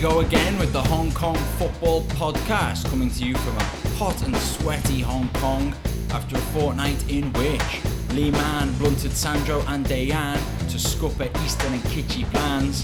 Go again with the Hong Kong Football Podcast, coming to you from a hot and sweaty Hong Kong after a fortnight in which Lee Man blunted Sandro and Dayan to scupper Eastern and Kitchee plans.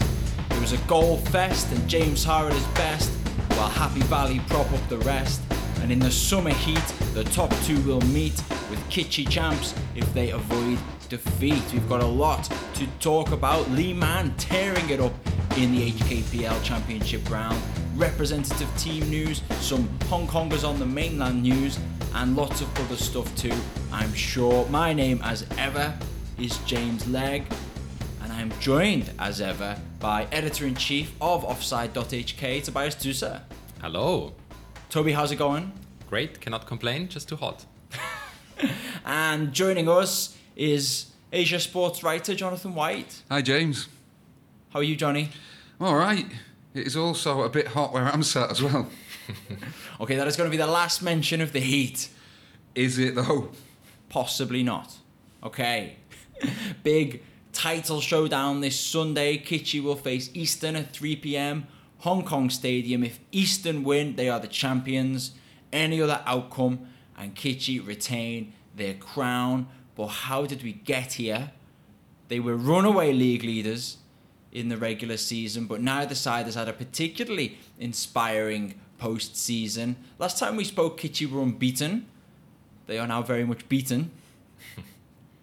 It was a goal fest and James Harrod his best, while Happy Valley prop up the rest. And in the summer heat, the top two will meet with Kitchee champs if they avoid defeat. We've got a lot to talk about. Lee Man tearing it up in the HKPL Championship round, representative team news, some Hong Kongers on the mainland news, and lots of other stuff too, I'm sure. My name, as ever, is James Legge, and I'm joined, as ever, by editor in chief of Offside.hk, Tobias Zuser. Hello. Toby, how's it going? Great, cannot complain, just too hot. And joining us is Asia sports writer Jonathan White. Hi, James. How are you, Johnny? All right. It is also a bit hot where I'm sat as well. Okay, that is going to be the last mention of the heat. Is it though? Possibly not. Okay. Big title showdown this Sunday. Kitchee will face Eastern at 3 pm. Hong Kong Stadium. If Eastern win, they are the champions. Any other outcome, and Kitchee retain their crown. But how did we get here? They were runaway league leaders in the regular season, but neither side has had a particularly inspiring postseason. Last time we spoke, Kitchee were unbeaten. They are now very much beaten.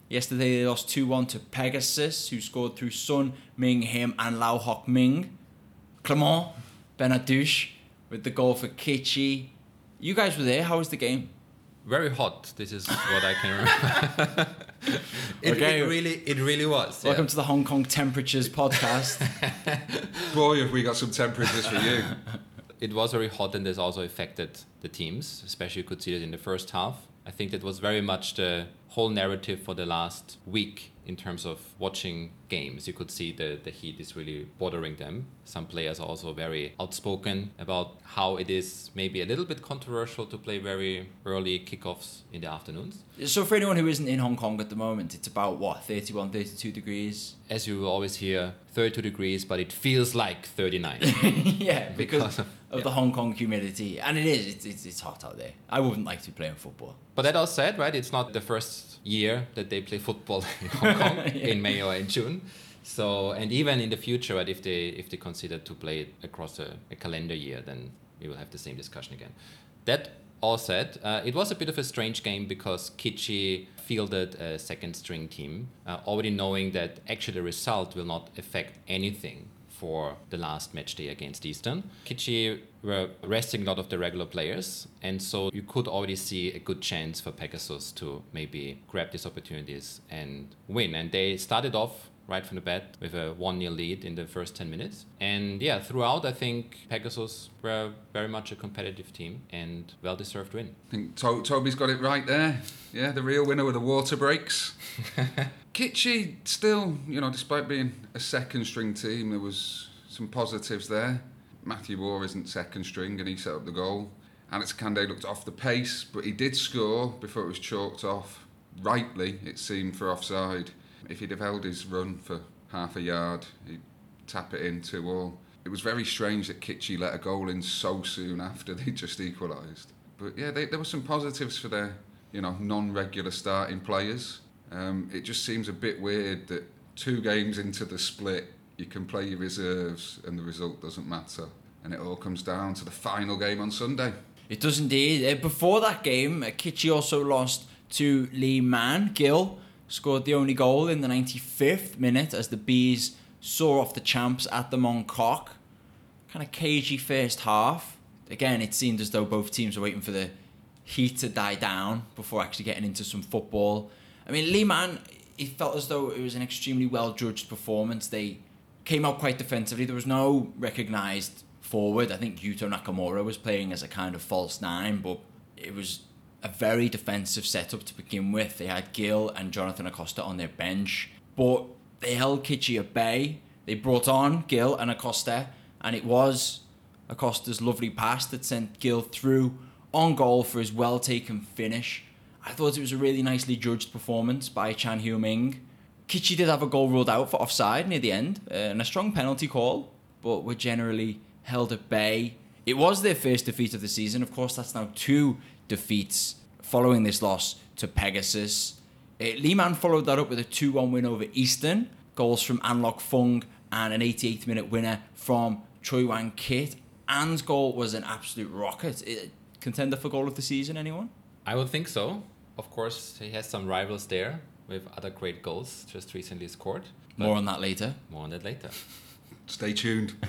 Yesterday they lost 2 1 to Pegasus, who scored through Sun Ming Him and Lau Hok Ming. Clement Benhaddouche with the goal for Kitchee. You guys were there. How was the game? Very hot. This is what I can remember. it, Okay. it really, it really was. yeah. Welcome to the Hong Kong Temperatures podcast. Boy, have we got some temperatures for you. It was very hot, and this also affected the teams. Especially, you could see it in the first half. I think that was very much the whole narrative for the last week in terms of watching games. You could see the, the heat is really bothering them. Some players are also very outspoken about how it is maybe a little bit controversial to play very early kickoffs in the afternoons. so, for anyone who isn't in Hong Kong at the moment, it's about what, 31, 32 degrees? as you will always hear, 32 degrees, but it feels like 39. yeah, because, Because of, of- the. Hong Kong humidity. And it is, it's, it's, it's hot out there. I wouldn't like to be playing football. but that all said, right, it's not the first year that they play football in Hong Kong Yeah. in May or in June. So, and even in the future, right, if they if they consider to play it across a, a calendar year, then we will have the same discussion again. That all said, uh, it was a bit of a strange game because Kitchee fielded a second string team, uh, already knowing that actually the result will not affect anything for the last match day against Eastern. Kitchee were resting a lot of the regular players, and so you could already see a good chance for Pegasus to maybe grab these opportunities and win. And they started off right from the bat with a 1 0 lead in the first 10 minutes. And yeah, throughout, I think Pegasus were very much a competitive team and well deserved win. I think to- Toby's got it right there. Yeah, the real winner with the water breaks. Kitchee still, you know, despite being a second string team, there was some positives there. Matthew Moore isn't second string and he set up the goal. Alex Akande looked off the pace, but he did score before it was chalked off. Rightly, it seemed, for offside. If he'd have held his run for half a yard, he'd tap it in two all. It was very strange that Kitchee let a goal in so soon after they just equalised. But yeah, they, there were some positives for their, you know, non-regular starting players. Um, it just seems a bit weird that two games into the split, you can play your reserves and the result doesn't matter, and it all comes down to the final game on Sunday. It does indeed. Uh, Before that game, uh, Kitchee also lost to Lee Man. Gill scored the only goal in the 95th minute as the Bees saw off the champs at the Mongkok. Kind of cagey first half. Again, it seemed as though both teams were waiting for the heat to die down before actually getting into some football. I mean, Lee Man, it felt as though it was an extremely well judged performance. They came out quite defensively. There was no recognised forward. I think Yuto Nakamura was playing as a kind of false nine, but it was a very defensive setup to begin with. They had Gill and Jonathan Acosta on their bench, but they held Kitchee at bay. They brought on Gill and Acosta, and it was Acosta's lovely pass that sent Gill through on goal for his well taken finish. I thought it was a really nicely judged performance by Chan Ho Ming. Kitchee did have a goal ruled out for offside near the end, uh, and a strong penalty call, but were generally held at bay. It was their first defeat of the season. Of course, that's now two defeats following this loss to Pegasus. Uh, Lee Man followed that up with a 2 1 win over Eastern. Goals from Ngan Lok Fung and an 88th minute winner from Choi Wan Kit. An's goal was an absolute rocket. Uh, contender for goal of the season, anyone? I would think so. Of course, he has some rivals there with other great goals just recently scored. More on that later. more on that later. Stay tuned.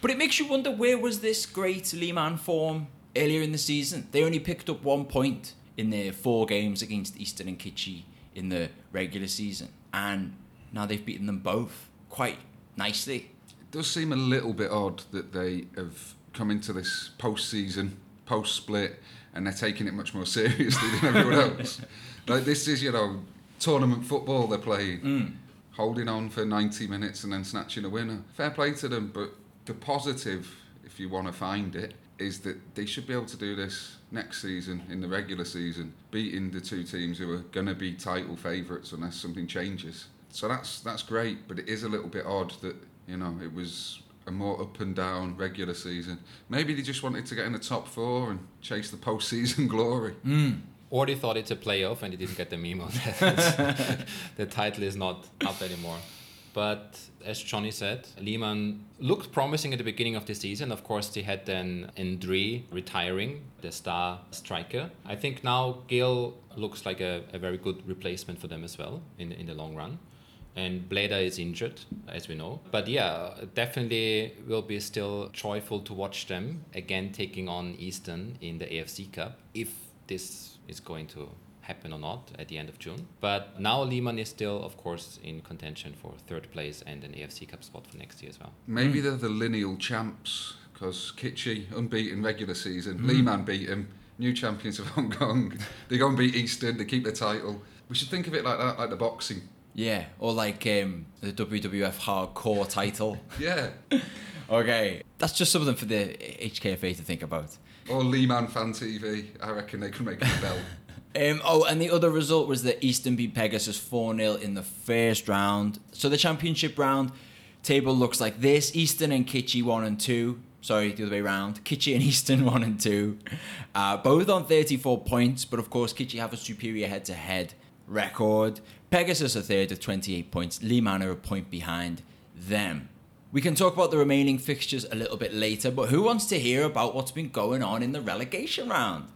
But it makes you wonder where was this great Lee Man form earlier in the season? They only picked up one point in their four games against Eastern and Kitchee in the regular season, and now they've beaten them both quite nicely. It does seem a little bit odd that they have come into this post-season, post-split, and they're taking it much more seriously than everyone else. Like this is, you know, tournament football they're playing, mm. holding on for 90 minutes and then snatching a winner. Fair play to them, but the positive, if you want to find it, is that they should be able to do this next season in the regular season, beating the two teams who are going to be title favourites unless something changes. So that's that's great, but it is a little bit odd that you know it was a more up and down regular season. Maybe they just wanted to get in the top four and chase the postseason glory. Hmm. Or they thought it's a playoff and they didn't get the memo that the title is not up anymore. But as Johnny said, Lee Man looked promising at the beginning of the season. Of course, they had then Ndri retiring, the star striker. I think now Gil looks like a, a very good replacement for them as well in, in the long run. And Bleda is injured, as we know. But yeah, definitely will be still joyful to watch them again taking on Eastern in the AFC Cup if this is going to happen or not at the end of June. But now Lee Man is still, of course, in contention for third place and an AFC Cup spot for next year as well. Maybe they're the lineal champs because Kitchee unbeaten regular season, Lee Man beat him, new champions of Hong Kong. they go and beat Eastern, they keep the title. We should think of it like that, like the boxing. Yeah, or like um, the WWF Hardcore title. Yeah. Okay, that's just something for the HKFA to think about. Or Lee Man Fan TV. I reckon they could make a bell. Um, oh, and the other result was that Eastern beat Pegasus 4 0 in the first round. So the championship round table looks like this Eastern and Kitchee 1 and 2. Sorry, the other way around. Kitchee and Eastern 1 and 2. Uh, both on 34 points, but of course, Kitchee have a superior head to head record. Pegasus are third with 28 points. Lee Man are a point behind them. We can talk about the remaining fixtures a little bit later, but who wants to hear about what's been going on in the relegation round?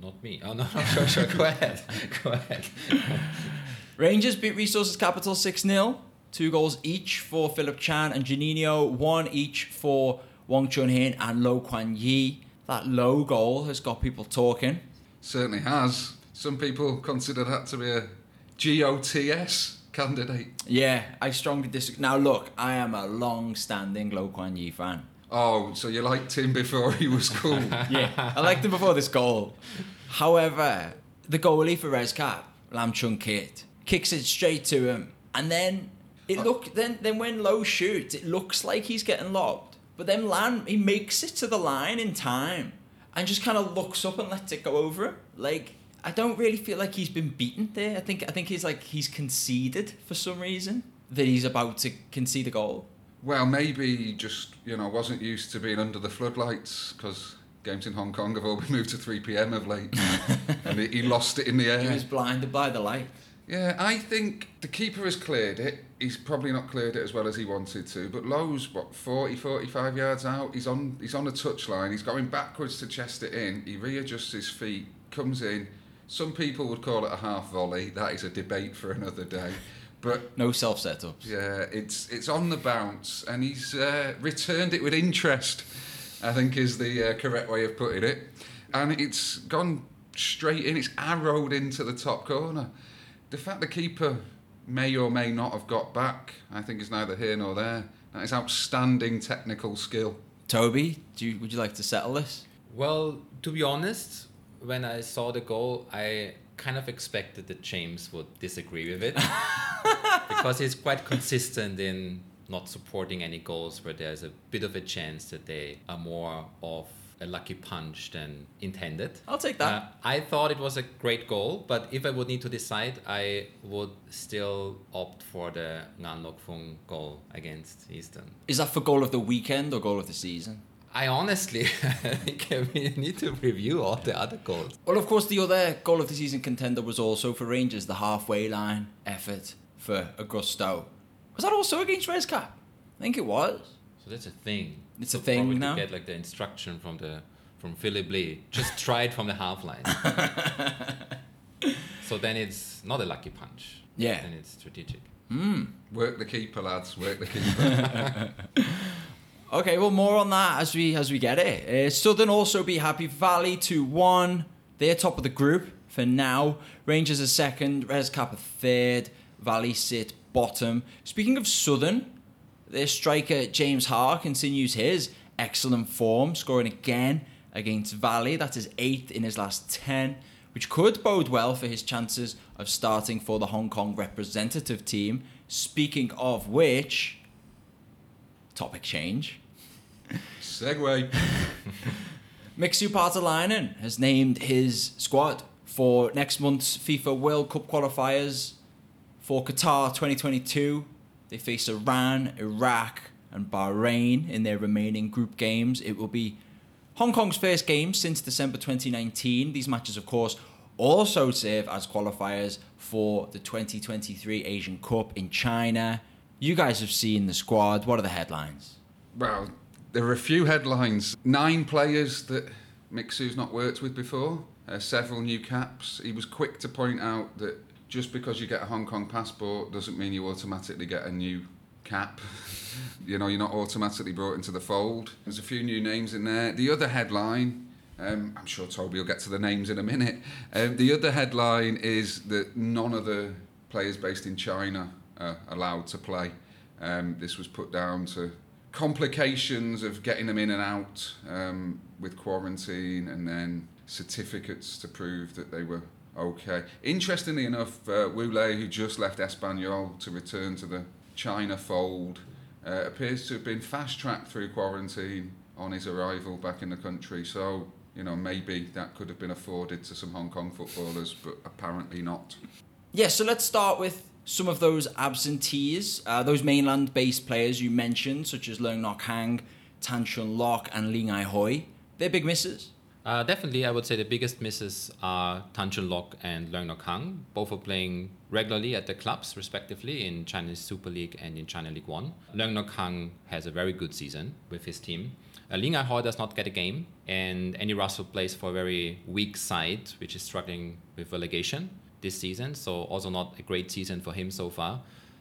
Not me. Oh, no, no, sure, sure. Go ahead. Go ahead. Rangers beat Resources Capital 6 0. Two goals each for Philip Chan and Janino, one each for Wong Chun Hin and Lo Kwan Yi. That low goal has got people talking. Certainly has. Some people consider that to be a GOTS candidate. Yeah, I strongly disagree. Now, look, I am a long standing Lo Kwan Yi fan. Oh, so you liked him before he was cool. Yeah, I liked him before this goal. However, the goalie for Rescap, Lam Chung Kit, kicks it straight to him, and then it uh, look then then when Low shoots, it looks like he's getting lobbed, but then Lam he makes it to the line in time, and just kind of looks up and lets it go over him. Like I don't really feel like he's been beaten there. I think I think he's like he's conceded for some reason that he's about to concede a goal. Well, maybe he just, you know, wasn't used to being under the floodlights because games in Hong Kong have all been moved to 3 p.m. of late. and he, he lost it in the air. He was blinded by the light. Yeah, I think the keeper has cleared it. He's probably not cleared it as well as he wanted to. But Lowe's, what, 40, 45 yards out? He's on he's on a touchline. He's going backwards to chest it in. He readjusts his feet, comes in. Some people would call it a half volley. That is a debate for another day. But No self setups. yeah, it's it's on the bounce, and he's uh, returned it with interest. I think is the uh, correct way of putting it, and it's gone straight in. It's arrowed into the top corner. The fact the keeper may or may not have got back, I think, is neither here nor there. That is outstanding technical skill. Toby, do you, would you like to settle this? Well, to be honest, when I saw the goal, I kind of expected that James would disagree with it because he's quite consistent in not supporting any goals where there's a bit of a chance that they are more of a lucky punch than intended. I'll take that. Uh, I thought it was a great goal, but if I would need to decide, I would still opt for the Ngan Lok Fung goal against Eastern. Is that for goal of the weekend or goal of the season? I honestly think we need to review all the other goals. Well, of course, the other goal of the season contender was also for Rangers, the halfway line effort for Augusto. Was that also against Rescap? I think it was. So that's a thing. It's a We'll thing probably now. Get like the instruction from the from Philip Lee. Just try it from the half line. so then it's not a lucky punch. Yeah. Then it's strategic. Hmm. Work the keeper, lads. Work the keeper. Okay, well, more on that as we as we get it. Uh, Southern also be happy. Valley two one. They're top of the group for now. Rangers are second. Rescap are third. Valley sit bottom. Speaking of Southern, their striker James Ha continues his excellent form, scoring again against Valley. That is eighth in his last ten, which could bode well for his chances of starting for the Hong Kong representative team. Speaking of which, topic change. Segway. Mixu Paatelainen has named his squad for next month's FIFA World Cup qualifiers for Qatar 2022. They face Iran, Iraq, and Bahrain in their remaining group games. It will be Hong Kong's first game since December 2019. These matches, of course, also serve as qualifiers for the 2023 Asian Cup in China. You guys have seen the squad. What are the headlines? Well, there are a few headlines. Nine players that Mixu's not worked with before, uh, several new caps. He was quick to point out that just because you get a Hong Kong passport doesn't mean you automatically get a new cap. you know, you're not automatically brought into the fold. There's a few new names in there. The other headline, um, I'm sure Toby will get to the names in a minute. Um, the other headline is that none of the players based in China are allowed to play. Um, this was put down to complications of getting them in and out um, with quarantine and then certificates to prove that they were okay. Interestingly enough, uh, Wu Lei, who just left Espanyol to return to the China fold, uh, appears to have been fast tracked through quarantine on his arrival back in the country. So, you know, maybe that could have been afforded to some Hong Kong footballers, but apparently not. Yeah, so let's start with some of those absentees, uh, those mainland-based players you mentioned, such as Leung Nok Hang, Tan Chun Lok, and Ling Ai Hoi. They're big misses. Uh, definitely, I would say the biggest misses are Tan Chun Lok and Leung Nok Hang. Both are playing regularly at the clubs, respectively, in Chinese Super League and in China League One. Leung Nok Hang has a very good season with his team. Uh, Ling Ai Hoi does not get a game, and Andy Russell plays for a very weak side, which is struggling with relegation this season. So also not a great season for him so far.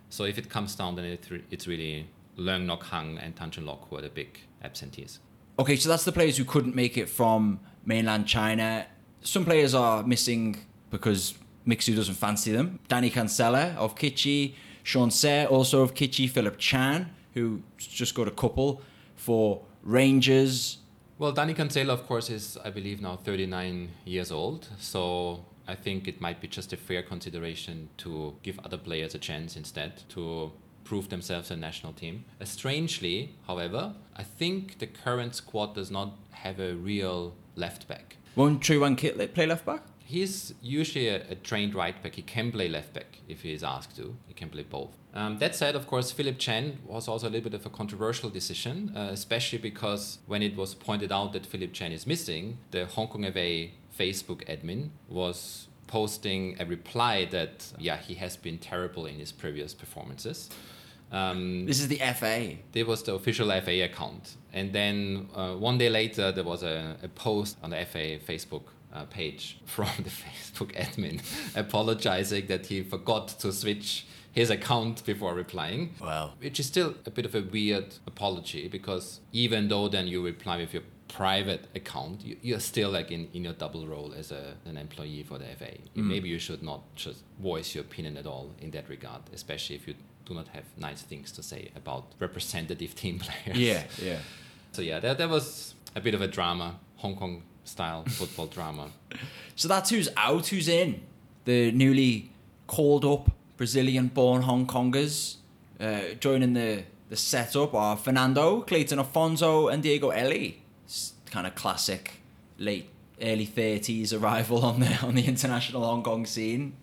So if it comes down, then it re- it's really Leung Nok Hang and Tan Chun Lok who are the big absentees. Okay, so that's the players who couldn't make it from mainland China. Some players are missing because Mixu doesn't fancy them. Danny Cancela of Kitchee, Sean Tse, also of Kitchee, Philip Chan, who just got a couple for Rangers. Well, Danny Cancela, of course, is, I believe, now 39 years old. So I think it might be just a fair consideration to give other players a chance instead to prove themselves a national team. Uh, strangely, however, I think the current squad does not have a real left back. Won't Truan Kitlet play left back? He's usually a, a trained right back. He can play left back if he is asked to. He can play both. Um, that said, of course, Philip Chen was also a little bit of a controversial decision, uh, especially because when it was pointed out that Philip Chen is missing, the Hong Kong FA Facebook admin was posting a reply that, yeah, he has been terrible in his previous performances. Um, This is the FA. there was the official FA account. And then uh, one day later, there was a, a post on the FA Facebook uh, page from the Facebook admin apologizing that he forgot to switch his account before replying. Well. Which is still a bit of a weird apology because even though then you reply with your private account, you, you're still like in, in your double role as a, an employee for the FA. Maybe you should not just voice your opinion at all in that regard, especially if you do not have nice things to say about representative team players. Yeah, yeah. So yeah, that, there was a bit of a drama, Hong Kong style football drama. So that's who's out, who's in. The newly called up Brazilian born Hong Kongers uh, joining the, the setup are Fernando, Clayton Afonso, and Diego Eli. Kind of classic late early 30s arrival on the on the international Hong Kong scene.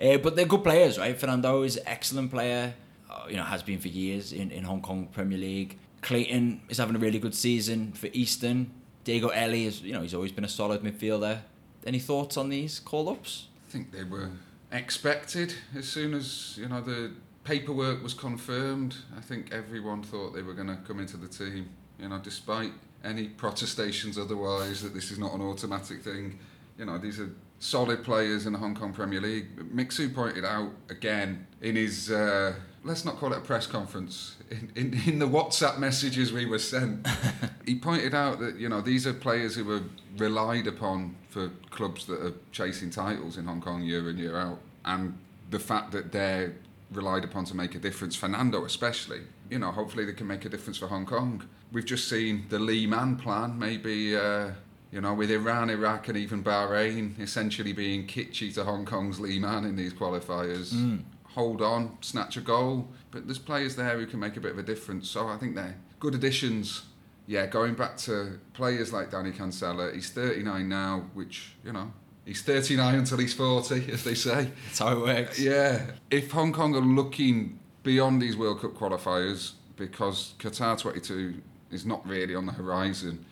Uh, but they're good players, right? Fernando is excellent player. Uh, you know, has been for years in, in Hong Kong Premier League. Clayton is having a really good season for Eastern. Diego Eli is, you know, he's always been a solid midfielder. Any thoughts on these call-ups? I think they were expected as soon as you know the paperwork was confirmed. I think everyone thought they were going to come into the team. You know, despite any protestations otherwise that this is not an automatic thing. You know, these are solid players in the Hong Kong Premier League. Mixu pointed out again in his, uh, let's not call it a press conference, in, in, in the WhatsApp messages we were sent, he pointed out that, you know, these are players who are relied upon for clubs that are chasing titles in Hong Kong year in, year out. And the fact that they're relied upon to make a difference, Fernando especially, you know, hopefully they can make a difference for Hong Kong. We've just seen the Lee Man plan, maybe, uh, you know, with Iran, Iraq, and even Bahrain essentially being Kitchee to Hong Kong's Lee Man in these qualifiers. Mm. Hold on, snatch a goal. But there's players there who can make a bit of a difference. So I think they're good additions. Yeah, going back to players like Danny Cancela, he's 39 now, which, you know, he's 39 until he's 40, as they say. That's how it works. Yeah. If Hong Kong are looking beyond these World Cup qualifiers, because Qatar 22 is not really on the horizon,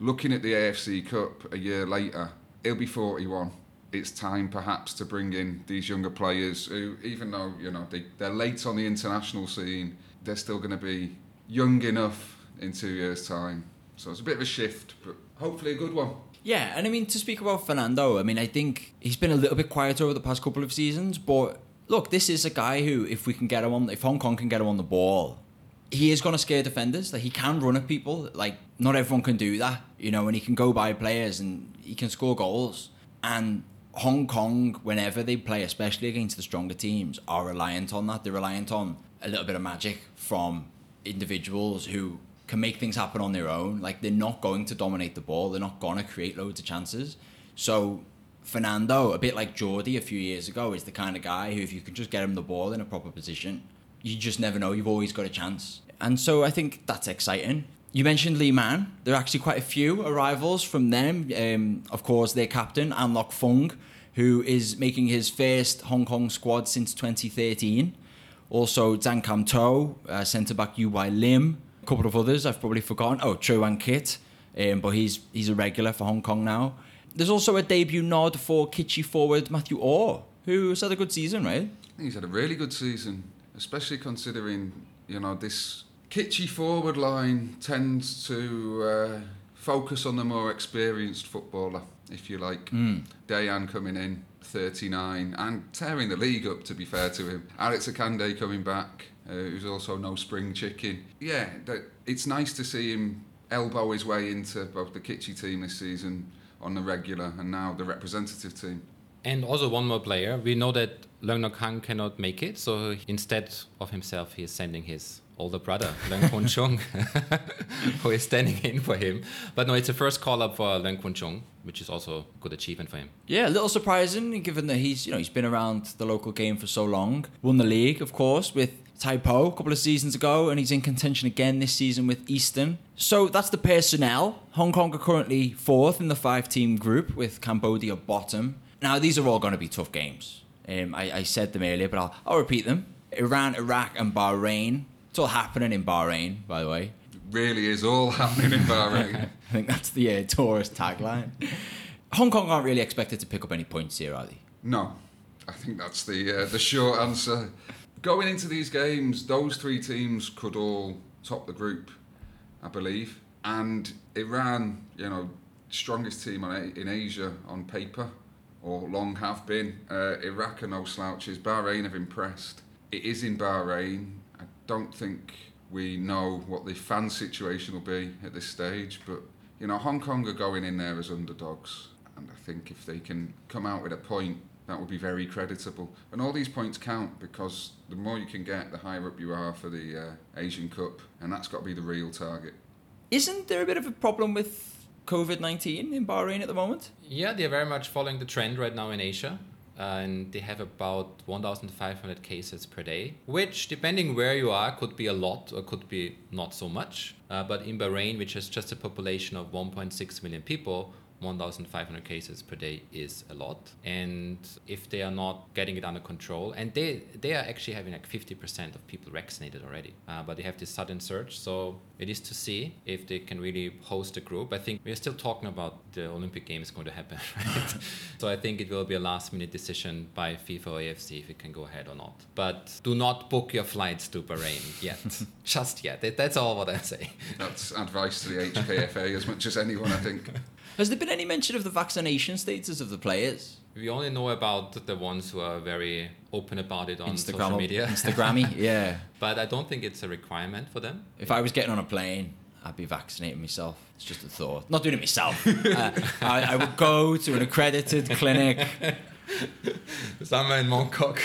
looking at the AFC Cup a year later, he'll be 41. It's time perhaps to bring in these younger players who, even though you know they, they're late on the international scene, they're still going to be young enough in two years' time. So it's a bit of a shift, but hopefully a good one. Yeah, and I mean to speak about Fernando, I mean I think he's been a little bit quieter over the past couple of seasons, but look, this is a guy who, if we can get him on, if Hong Kong can get him on the ball, he is going to scare defenders. Like he can run at people. Like not everyone can do that, you know. And he can go by players and he can score goals. And Hong Kong, whenever they play, especially against the stronger teams, are reliant on that. They're reliant on a little bit of magic from individuals who can make things happen on their own. Like they're not going to dominate the ball. They're not going to create loads of chances. So Fernando, a bit like Jordi a few years ago, is the kind of guy who, if you can just get him the ball in a proper position, you just never know. You've always got a chance. And so I think that's exciting. You mentioned Lee Man. There are actually quite a few arrivals from them. Um, of course, their captain, Ngan Lok Fung, who is making his first Hong Kong squad since 2013. Also, Tsang Kam To, uh, centre back Yu Wai Lim. A couple of others I've probably forgotten. Oh, Choi Wan Kit, um, but he's he's a regular for Hong Kong now. There's also a debut nod for Kitchee forward Matthew Orr, who's had a good season, right? I think he's had a really good season, especially considering you know this Kitchee forward line tends to uh, focus on the more experienced footballer, if you like. Mm. Dayan coming in, 39, and tearing the league up. To be fair to him, Alex Akande coming back, uh, who's also no spring chicken. Yeah, that, it's nice to see him elbow his way into both the Kitchee team this season on the regular and now the representative team. And also one more player. We know that Leung Nok Hang cannot make it, so instead of himself, he is sending his older brother, Leung Kun Chung, who is standing in for him. But no, it's a first call up for Leung Kun Chung, which is also a good achievement for him. Yeah, a little surprising given that he's you know he's been around the local game for so long. Won the league, of course, with Tai Po a couple of seasons ago, and he's in contention again this season with Eastern. So that's the personnel. Hong Kong are currently fourth in the five-team group with Cambodia bottom. Now these are all going to be tough games. Um, I, I said them earlier, but I'll, I'll repeat them. Iran, Iraq, and Bahrain. It's all happening in Bahrain, by the way. It really is all happening in Bahrain. I think that's the uh, tourist tagline. Hong Kong aren't really expected to pick up any points here, are they? No, I think that's the uh, the short answer. Going into these games, those three teams could all top the group, I believe. And Iran, you know, strongest team on, in Asia on paper, or long have been. Uh, Iraq are no slouches. Bahrain have impressed. It is in Bahrain. I don't think we know what the fan situation will be at this stage, but you know, Hong Kong are going in there as underdogs, and I think if they can come out with a point, that would be very creditable. And all these points count because the more you can get, the higher up you are for the uh, Asian Cup, and that's got to be the real target. Isn't there a bit of a problem with COVID 19 in Bahrain at the moment? Yeah, they're very much following the trend right now in Asia. and they have about 1,500 cases per day, which, depending where you are, could be a lot or could be not so much. Uh, but in Bahrain, which has just a population of 1.6 million people, 1,500 cases per day is a lot. And if they are not getting it under control, and they, they are actually having like 50% of people vaccinated already, uh, but they have this sudden surge. So it is to see if they can really host a group. I think we're still talking about the Olympic Games going to happen, right? so I think it will be a last minute decision by FIFA or AFC if it can go ahead or not. But do not book your flights to Bahrain yet. Just yet. That's all what I say. That's advice to the HKFA as much as anyone, I think. Has there been any mention of the vaccination status of the players? We only know about the ones who are very open about it on social Instagram, media. Instagrammy, yeah. but I don't think it's a requirement for them. If I was getting on a plane, I'd be vaccinating myself. It's just a thought. Not doing it myself. uh, I, I would go to an accredited clinic. Somewhere in Mongkok.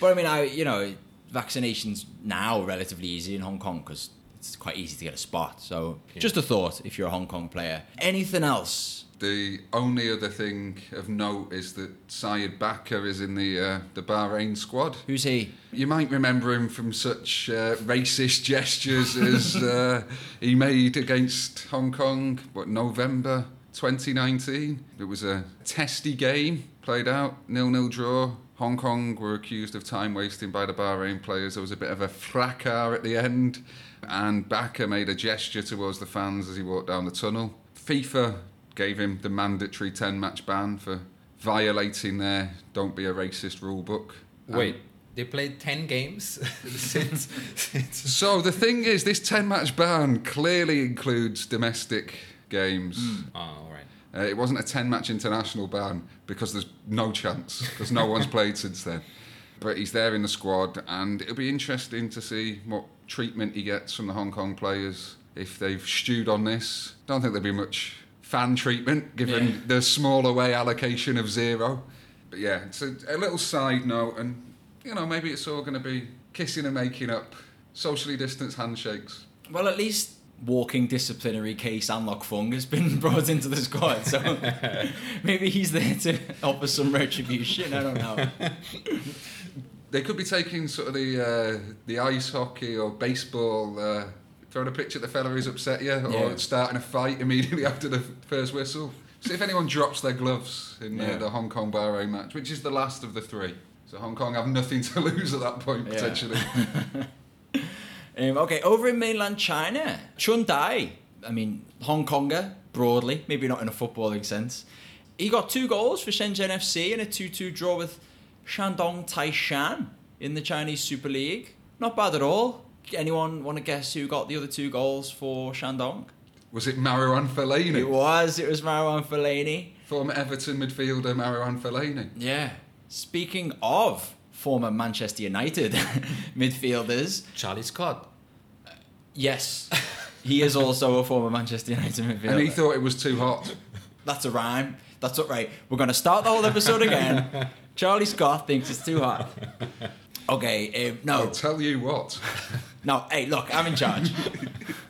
But I mean, I you know, vaccinations now are relatively easy in Hong Kong because it's quite easy to get a spot. So Yeah. just a thought if you're a Hong Kong player. Anything else? The only other thing of note is that Syed Bakr is in the uh, the Bahrain squad. Who's he? You might remember him from such uh, racist gestures as uh, he made against Hong Kong, what, November 2019? It was a testy game played out, nil-nil draw. Hong Kong were accused of time wasting by the Bahrain players. There was a bit of a fracas at the end, and Bakr made a gesture towards the fans as he walked down the tunnel. FIFA gave him the mandatory 10-match ban for violating their "Don't be a racist" rule book. Wait, they played 10 games since, since. So the thing is, this 10 match ban clearly includes domestic games. Hmm. Oh, all right. Uh, it wasn't a 10 match international ban because there's no chance, because no one's played since then. But he's there in the squad, and it'll be interesting to see what treatment he gets from the Hong Kong players if they've stewed on this. Don't think there'll be much fan treatment given Yeah. the small away allocation of zero. But yeah, it's a, a little side note, and you know, maybe it's all going to be kissing and making up, socially distanced handshakes. Well, at least walking disciplinary case Ngan Lok Fung has been brought into the squad, so maybe he's there to offer some retribution. I don't know. They could be taking sort of the uh, the ice hockey or baseball, uh, throwing a pitch at the fella who's upset you, or Yeah. starting a fight immediately after the first whistle. See if anyone drops their gloves in Yeah. uh, the Hong Kong Bahrain match, which is the last of the three. So Hong Kong have nothing to lose at that point Yeah. potentially. Um, okay, over in mainland China, Chun Dai, I mean, Hong Konger, broadly, maybe not in a footballing sense. He got two goals for Shenzhen FC in a 2 2 draw with Shandong Taishan in the Chinese Super League. Not bad at all. Anyone want to guess who got the other two goals for Shandong? Was it Marouane Fellaini, It was, it was Marouane Fellaini. former Everton midfielder Marouane Fellaini? Yeah. Speaking of former Manchester United midfielders, Charlie Scott. yes, he is also a former Manchester United midfielder. And he thought it was too hot. That's a rhyme. That's all right. We're going to start the whole episode again. Charlie Scott thinks it's too hot. Okay, um, I'll no, tell you what. no. Hey, look, I'm in charge.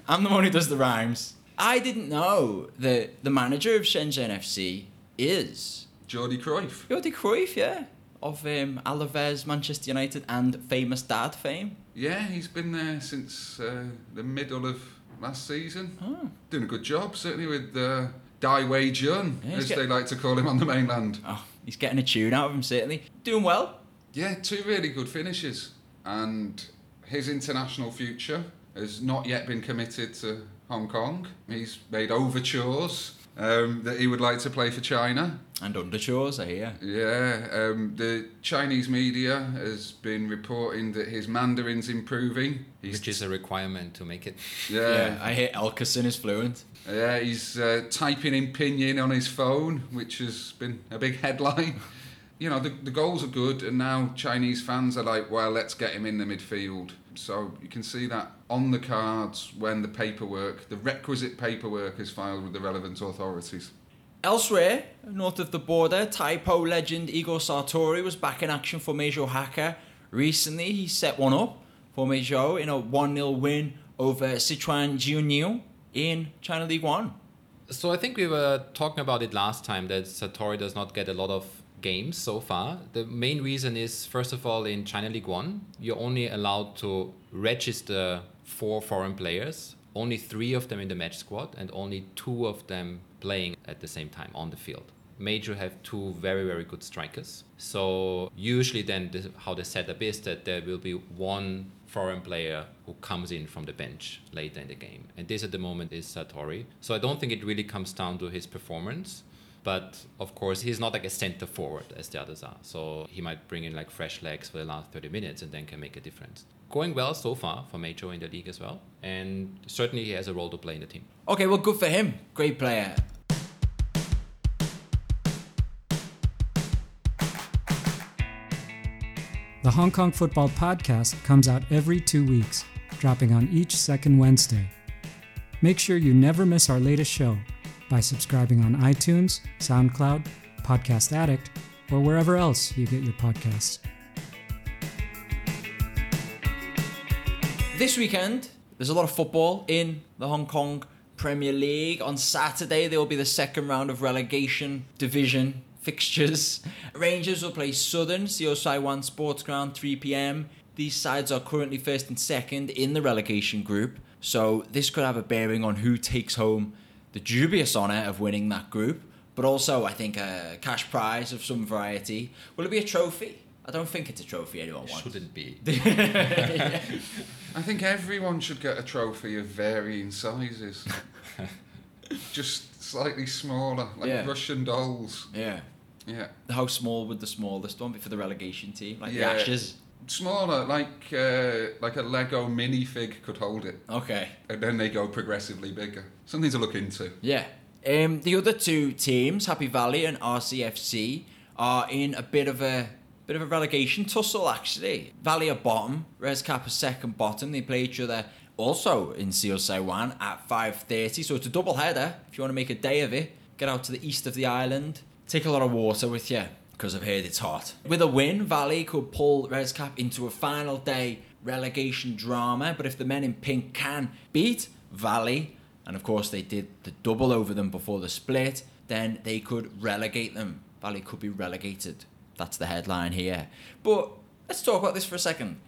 I'm the one who does the rhymes. I didn't know that the manager of Shenzhen FC is Jordi Cruyff. Jordi Cruyff, yeah, of um, Alaves, Manchester United, and famous dad fame. Yeah, he's been there since uh, the middle of last season. Oh. Doing a good job, certainly with uh, Dai Wei Jun, Yeah, as get- they like to call him on the mainland. oh, he's getting a tune out of him, certainly. Doing well. Yeah, two really good finishes. And his international future has not yet been committed to Hong Kong. He's made overtures um, that he would like to play for China. And underchores, I hear. Yeah, um, the Chinese media has been reporting that his Mandarin's improving. He's Which is a requirement to make it. Yeah, I hear Elkerson is fluent. Yeah, he's uh, typing in pinyin on his phone, which has been a big headline. You know, the, the goals are good, and now Chinese fans are like, well, let's get him in the midfield. So you can see that on the cards when the paperwork, the requisite paperwork, is filed with the relevant authorities. Elsewhere, north of the border, Taipo legend Igor Sartori was back in action for Meizhou Hakka. Recently, he set one up for Meijo in a 1 0 win over Sichuan Jiuniu in China League 1. So I think we were talking about it last time that Sartori does not get a lot of games so far. The main reason is first of all in China League 1, you're only allowed to register four foreign players, only 3 of them in the match squad and only 2 of them playing at the same time on the field. Major have two very very good strikers. So usually then the, how the setup is that there will be one foreign player who comes in from the bench later in the game. And this at the moment is Sartori. So I don't think it really comes down to his performance. But of course, he's not like a center forward as the others are. So he might bring in like fresh legs for the last 30 minutes and then can make a difference. Going well so far for Meizhou in the league as well. And certainly he has a role to play in the team. Okay, well, good for him. Great player. The Hong Kong Football Podcast comes out every two weeks, dropping on each second Wednesday. Make sure you never miss our latest show by subscribing on iTunes, SoundCloud, Podcast Addict, or wherever else you get your podcasts. This weekend, there's a lot of football in the Hong Kong Premier League. On Saturday, there will be the second round of relegation division fixtures. Rangers will play Southern, COSI 1 Sports Ground, 3 pm. These sides are currently first and second in the relegation group, so this could have a bearing on who takes home the dubious honour of winning that group, but also, I think, a cash prize of some variety. Will it be a trophy? I don't think it's a trophy anyone It wants. shouldn't be. I think everyone should get a trophy of varying sizes. Just slightly smaller, like Yeah. Russian dolls. yeah. Yeah. How small would the smallest one be for the relegation team? Like Yeah. the Ashes? Smaller, like uh, like a Lego minifig could hold it. Okay. And then they go progressively bigger. Something to look into. Yeah. Um, the other two teams, Happy Valley and RCFC, are in a bit of a bit of a relegation tussle actually. Valley are bottom, Res Cap are second bottom. They play each other also in COSI 1 at 5.30. So it's a double header if you want to make a day of it. Get out to the east of the island. Take a lot of water with you because I've heard it's hot. With a win, Valley could pull Res Cap into a final day relegation drama. But if the men in pink can beat Valley, and of course they did the double over them before the split, then they could relegate them. Valley could be relegated. That's the headline here. But let's talk about this for a second.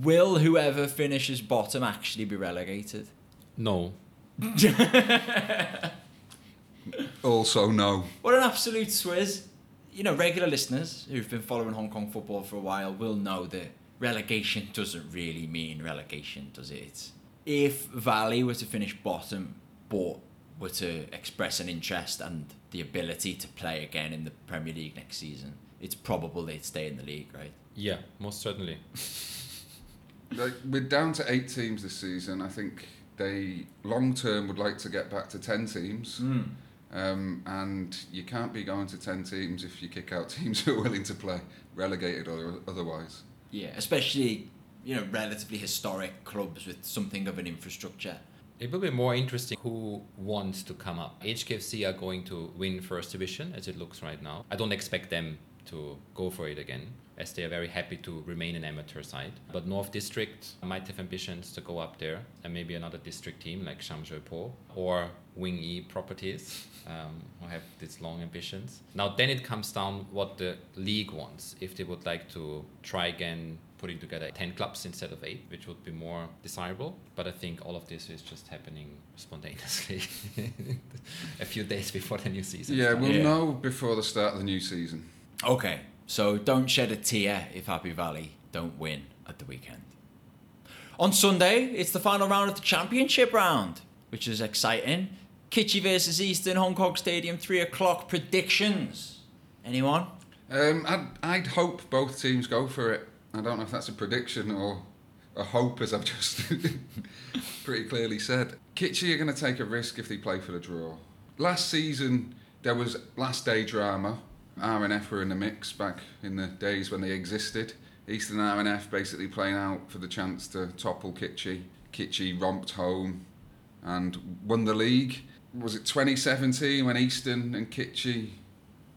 Will whoever finishes bottom actually be relegated? No. Also, no. What an absolute swizz. You know, regular listeners who've been following Hong Kong football for a while will know that relegation doesn't really mean relegation, does it? It's if Valley were to finish bottom but were to express an interest and the ability to play again in the Premier League next season, it's probable they'd stay in the league, right? Yeah, most certainly. Like, we're down to eight teams this season. I think they long term would like to get back to ten teams. Hmm. Um, and you can't be going to 10 teams if you kick out teams who are willing to play relegated or otherwise. Yeah, especially, you know, relatively historic clubs with something of an infrastructure. It will be more interesting who wants to come up. HKFC are going to win first division as it looks right now. I don't expect them to go for it again as they are very happy to remain an amateur side. But North District might have ambitions to go up there and maybe another district team like Sham Shui Po or Wing E Properties um, who have these long ambitions. Now then it comes down what the league wants. If they would like to try again putting together 10 clubs instead of 8, which would be more desirable. But I think all of this is just happening spontaneously a few days before the new season. Yeah, starts. we'll Yeah. know before the start of the new season. Okay, so don't shed a tear if Happy Valley don't win at the weekend. On Sunday, it's the final round of the championship round, which is exciting. Kitchee versus Eastern, Hong Kong Stadium, 3 o'clock. Predictions? Anyone? Um, I'd, I'd hope both teams go for it. I don't know if that's a prediction or a hope, as I've just pretty clearly said. Kitchee are going to take a risk if they play for the draw. Last season, there was last day drama. RNF were in the mix back in the days when they existed. Eastern RNF basically playing out for the chance to topple Kitchee. Kitchee romped home and won the league. Was it 2017 when Eastern and Kitchee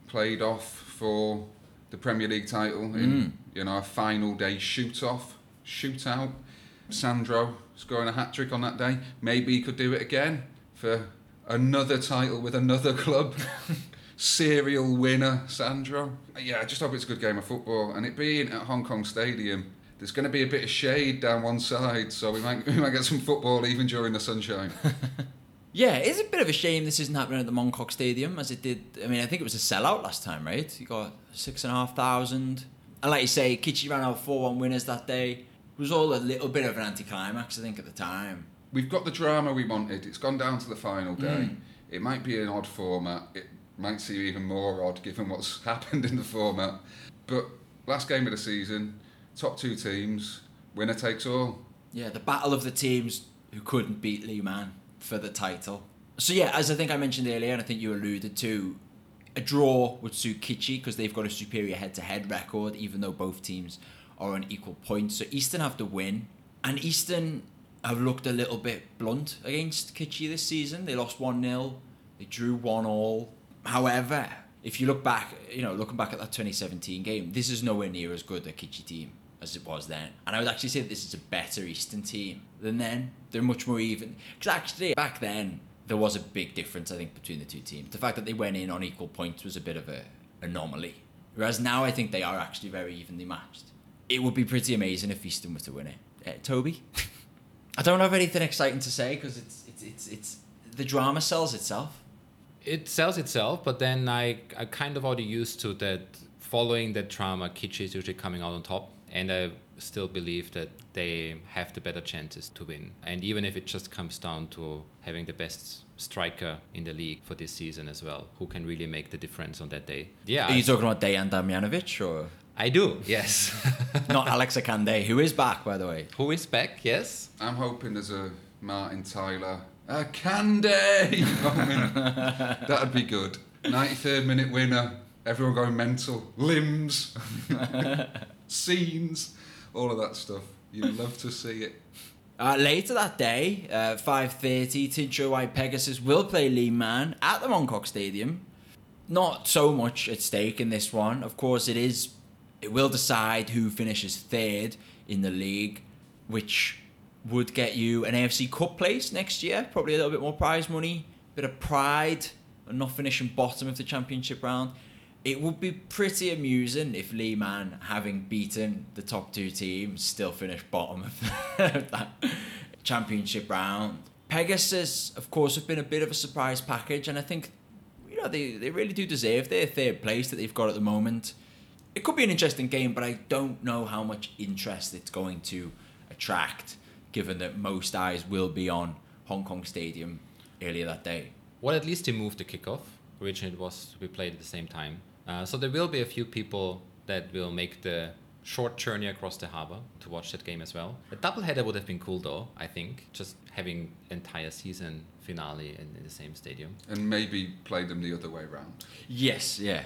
played off for the Premier League title in you know a final day shoot off, shootout. Sandro scoring a hat trick on that day. Maybe he could do it again for another title with another club. Serial winner, Sandro. Yeah, I just hope it's a good game of football. And it being at Hong Kong Stadium, there's going to be a bit of shade down one side, so we might we might get some football even during the sunshine. Yeah, it's a bit of a shame this isn't happening at the Mongkok Stadium as it did. I mean, I think it was a sellout last time, right? You got six and a half thousand. And like you say, Kitchee ran out 4 1 winners that day. It was all a little bit of an anticlimax, I think, at the time. We've got the drama we wanted. It's gone down to the final day. Mm. It might be an odd format. It might seem even more odd given what's happened in the format. But last game of the season, top two teams, winner takes all. Yeah, the battle of the teams who couldn't beat Lee Man for the title. So yeah, as I think I mentioned earlier, and I think you alluded to, a draw would suit Kitchee because they've got a superior head-to-head record, even though both teams are on equal points. So Eastern have to win, and Eastern have looked a little bit blunt against Kitchee this season. They lost one 0 they drew one all. However, if you look back, you know, looking back at that 2017 game, this is nowhere near as good a Kitchee team as it was then. And I would actually say this is a better Eastern team than then. They're much more even. Because actually, back then, there was a big difference, I think, between the two teams. The fact that they went in on equal points was a bit of a anomaly. Whereas now, I think they are actually very evenly matched. It would be pretty amazing if Eastern were to win it. Uh, Toby? I don't have anything exciting to say because it's, it's, it's, it's, the drama sells itself. It sells itself, but then I I kind of already used to that. Following that trauma, Kitchee is usually coming out on top, and I still believe that they have the better chances to win. And even if it just comes down to having the best striker in the league for this season as well, who can really make the difference on that day. Yeah, Are you I, talking about Dejan Damjanovic or I do. Yes. not Alex Akande, who is back, by the way? who is back? Yes. I'm hoping there's a Martin Tyler, Akande. That'd be good. 93rd minute winner. Everyone going mental. Limbs, scenes, all of that stuff. You'd love to see it. Uh, later that day, uh, 5.30, Tin Shui Wai Pegasus will play Lee Man at the Mongkok Stadium. Not so much at stake in this one. Of course, it is. It will decide who finishes third in the league, which would get you an AFC Cup place next year. Probably a little bit more prize money, bit of pride, and not finishing bottom of the championship round. It would be pretty amusing if Lee Man, having beaten the top two teams, still finished bottom of that championship round. Pegasus, of course, have been a bit of a surprise package, and I think you know they, they really do deserve their third place that they've got at the moment. It could be an interesting game, but I don't know how much interest it's going to attract, given that most eyes will be on Hong Kong Stadium earlier that day. Well, at least they moved the kickoff. Originally, it was to be played at the same time. Uh, so there will be a few people that will make the short journey across the harbor to watch that game as well. A doubleheader would have been cool, though. I think just having entire season finale in, in the same stadium. And maybe play them the other way round. Yes, yeah.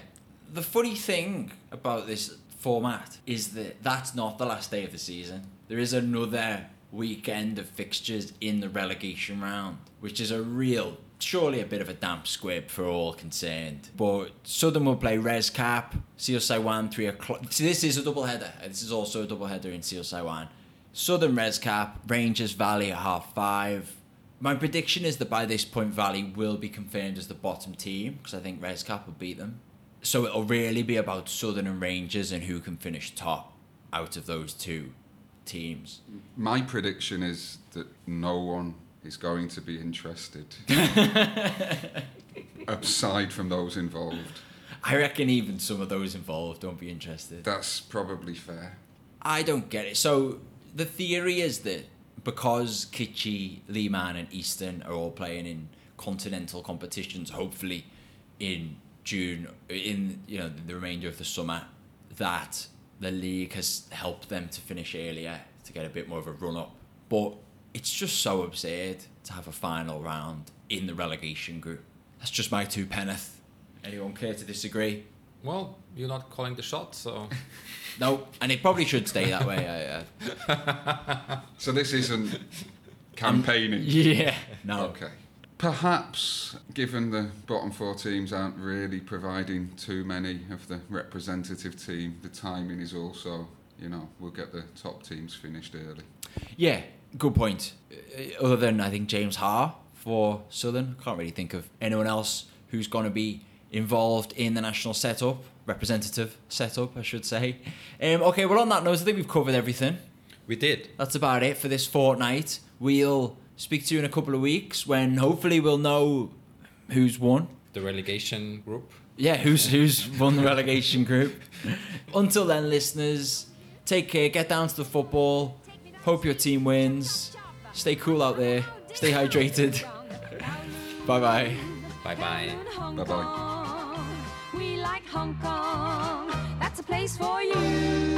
The funny thing about this format is that that's not the last day of the season. There is another weekend of fixtures in the relegation round, which is a real, surely a bit of a damp squib for all concerned. But Southern will play Res Cap, Siu Sai Wan 3 o'clock. This is a double header. Uh, this is also a double header in Siu Sai Wan. Southern Res Cap, Rangers Valley at half five. My prediction is that by this point, Valley will be confirmed as the bottom team because I think Res Cap will beat them. So it'll really be about Southern and Rangers and who can finish top out of those two teams. My prediction is that no one is going to be interested, aside from those involved. I reckon even some of those involved don't be interested. That's probably fair. I don't get it. So the theory is that because Kitchee, Lehman, and Eastern are all playing in continental competitions, hopefully in June, in you know the remainder of the summer, that the league has helped them to finish earlier to get a bit more of a run up. But it's just so absurd to have a final round in the relegation group. That's just my two penneth. Anyone care to disagree? Well, you're not calling the shots, so No, and it probably should stay that way. I, uh, So this isn't campaigning. yeah. No. Okay. Perhaps, given the bottom four teams aren't really providing too many of the representative team, the timing is also, you know, we'll get the top teams finished early. Yeah, good point. Uh, Other than I think James Ha for Southern. Can't really think of anyone else who's going to be involved in the national setup, representative setup, I should say. Um, okay, well, on that note, I think we've covered everything. We did. That's about it for this fortnight. We'll speak to you in a couple of weeks when hopefully we'll know who's won. The relegation group. Yeah, who's who's won the relegation group. Until then, listeners, take care. Get down to the football. Hope your team wins. Stay cool out there. Stay hydrated. bye bye. Bye bye. Bye-bye. We like Hong Kong. That's a place for you.